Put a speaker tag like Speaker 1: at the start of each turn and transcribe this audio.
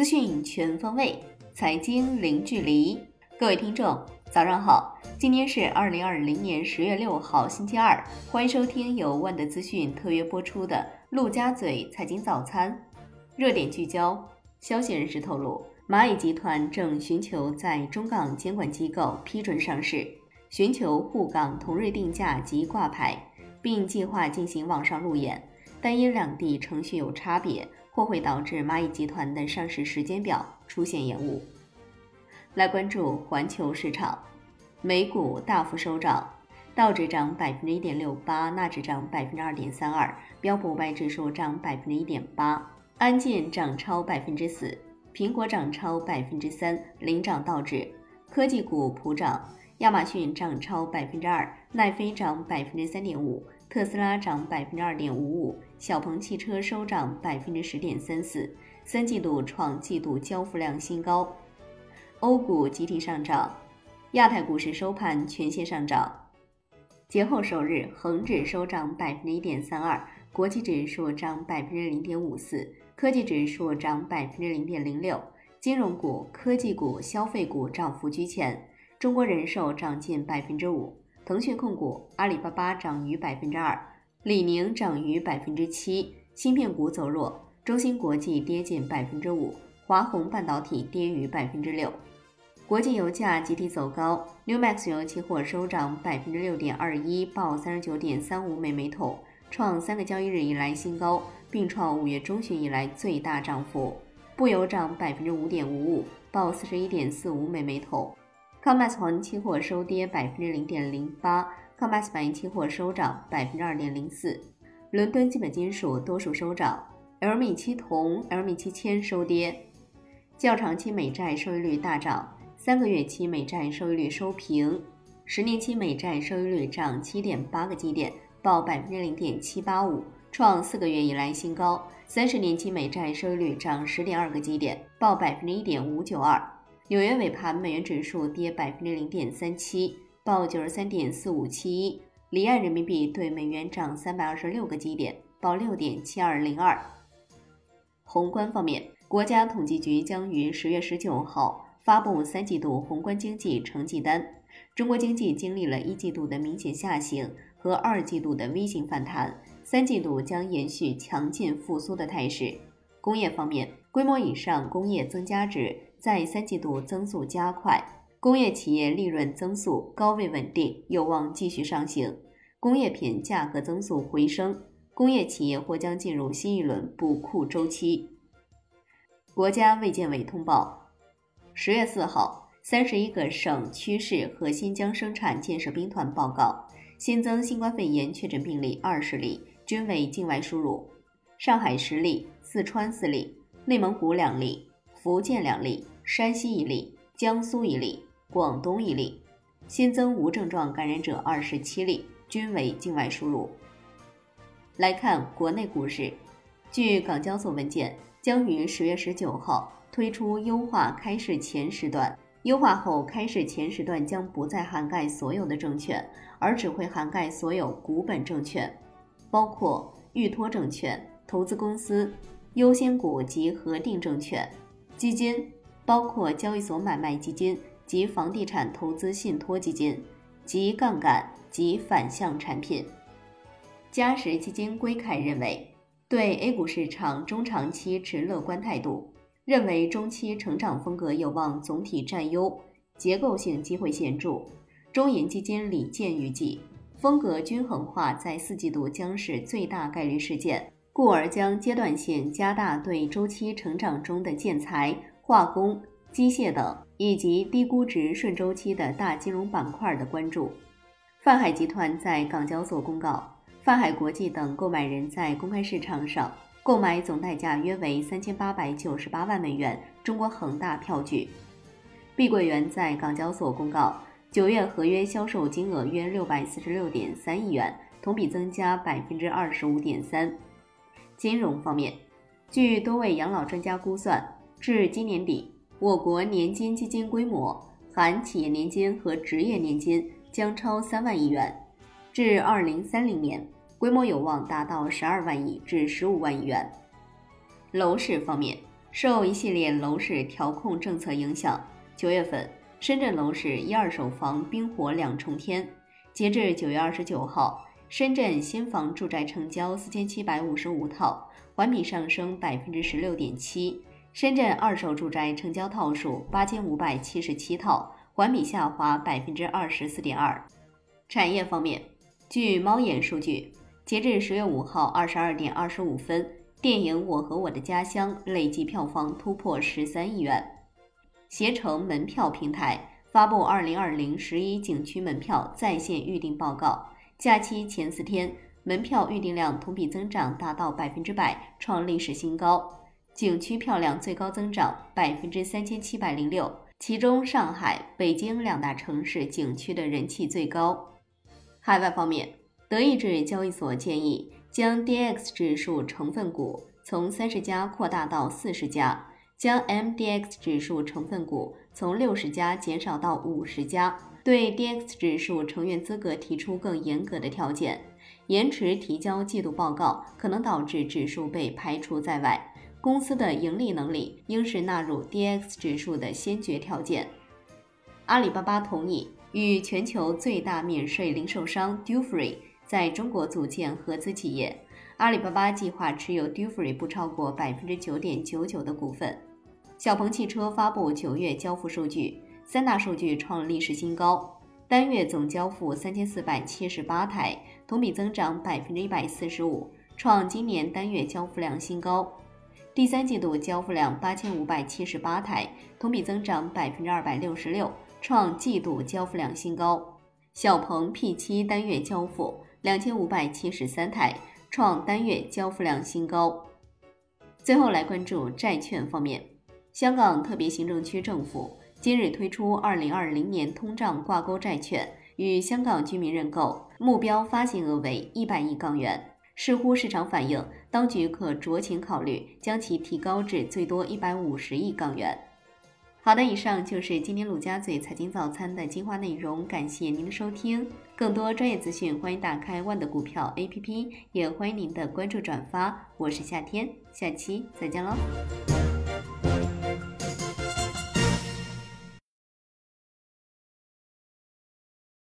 Speaker 1: 资讯全方位，财经零距离。各位听众，早上好！今天是二零二零年十月六号，星期二。欢迎收听由万德资讯特约播出的《陆家嘴财经早餐》。热点聚焦：消息人士透露，蚂蚁集团正寻求在中港监管机构批准上市，寻求沪港同瑞定价及挂牌，并计划进行网上路演。但因两地程序有差别，或会导致蚂蚁集团的上市时间表出现延误。来关注环球市场，美股大幅收涨，道指涨百分之一点六八，纳指涨百分之二点三二，标普五百指数涨百分之一点八，安建涨超百分之四，苹果涨超百分之三，领涨道指。科技股普涨，亚马逊涨超百分之二，奈飞涨百分之三点五。特斯拉涨百分之二点五五，小鹏汽车收涨百分之十点三四，三季度创季度交付量新高。欧股集体上涨，亚太股市收盘全线上涨。节后首日，恒指收涨百分之一点三二，国际指数涨百分之零点五四，科技指数涨百分之零点零六。金融股、科技股、消费股涨幅居前，中国人寿涨近百分之五。腾讯控股、阿里巴巴涨逾百分之二，李宁涨逾百分之七。芯片股走弱，中芯国际跌近百分之五，华虹半导体跌逾百分之六。国际油价集体走高，New Max 油期货收涨百分之六点二一，报三十九点三五美每桶，创三个交易日以来新高，并创五月中旬以来最大涨幅。布油涨百分之五点五五，报四十一点四五美每桶。COMEX 黄金期货收跌百分之零点零八，COMEX 白银期货收涨百分之二点零四。伦敦基本金属多数收涨，LME 期铜、LME 期铅收跌。较长期美债收益率大涨，三个月期美债收益率收平，十年期美债收益率涨七点八个基点，报百分之零点七八五，创四个月以来新高。三十年期美债收益率涨十点二个基点，报百分之一点五九二。纽约尾盘，美元指数跌百分之零点三七，报九十三点四五七一。离岸人民币对美元涨三百二十六个基点，报六点七二零二。宏观方面，国家统计局将于十月十九号发布三季度宏观经济成绩单。中国经济经历了一季度的明显下行和二季度的 V 型反弹，三季度将延续强劲复苏的态势。工业方面，规模以上工业增加值。在三季度增速加快，工业企业利润增速高位稳定，有望继续上行。工业品价格增速回升，工业企业或将进入新一轮补库周期。国家卫健委通报：十月四号，三十一个省区市和新疆生产建设兵团报告新增新冠肺炎确诊病例二十例，均为境外输入。上海十例，四川四例，内蒙古两例。福建两例，山西一例，江苏一例，广东一例，新增无症状感染者二十七例，均为境外输入。来看国内股市，据港交所文件，将于十月十九号推出优化开市前时段。优化后，开市前时段将不再涵盖所有的证券，而只会涵盖所有股本证券，包括预托证券、投资公司、优先股及核定证券。基金包括交易所买卖基金及房地产投资信托基金及杠杆及反向产品。嘉实基金归凯认为，对 A 股市场中长期持乐观态度，认为中期成长风格有望总体占优，结构性机会显著。中银基金李健预计，风格均衡化在四季度将是最大概率事件。故而将阶段性加大对周期成长中的建材、化工、机械等以及低估值顺周期的大金融板块的关注。泛海集团在港交所公告，泛海国际等购买人在公开市场上购买总代价约为三千八百九十八万美元中国恒大票据。碧桂园在港交所公告，九月合约销售金额约六百四十六点三亿元，同比增加百分之二十五点三。金融方面，据多位养老专家估算，至今年底，我国年金基金规模（含企业年金和职业年金）将超三万亿元；至二零三零年，规模有望达到十二万亿至十五万亿元。楼市方面，受一系列楼市调控政策影响，九月份深圳楼市一二手房冰火两重天。截至九月二十九号，深圳新房住宅成交四千七百五十五套，环比上升百分之十六点七；深圳二手住宅成交套数八千五百七十七套，环比下滑百分之二十四点二。产业方面，据猫眼数据，截至十月五号二十二点二十五分。电影《我和我的家乡》累计票房突破十三亿元。携程门票平台发布二零二零十一景区门票在线预订报告，假期前四天门票预订量同比增长达到百分之百，创历史新高。景区票量最高增长百分之三千七百零六，其中上海、北京两大城市景区的人气最高。海外方面，德意志交易所建议。将 D X 指数成分股从三十家扩大到四十家，将 M D X 指数成分股从六十家减少到五十家，对 D X 指数成员资格提出更严格的条件。延迟提交季度报告可能导致指数被排除在外。公司的盈利能力应是纳入 D X 指数的先决条件。阿里巴巴同意与全球最大免税零售商 Dufry。在中国组建合资企业，阿里巴巴计划持有 Dufry 不超过百分之九点九九的股份。小鹏汽车发布九月交付数据，三大数据创历史新高，单月总交付三千四百七十八台，同比增长百分之一百四十五，创今年单月交付量新高。第三季度交付量八千五百七十八台，同比增长百分之二百六十六，创季度交付量新高。小鹏 P7 单月交付。两千五百七十三台，创单月交付量新高。最后来关注债券方面，香港特别行政区政府今日推出二零二零年通胀挂钩债券，与香港居民认购，目标发行额为一百亿港元。似乎市场反应，当局可酌情考虑将其提高至最多一百五十亿港元。好的，以上就是今天陆家嘴财经早餐的精华内容，感谢您的收听。更多专业资讯，欢迎打开万德股票 APP，也欢迎您的关注转发。我是夏天，下期再见喽。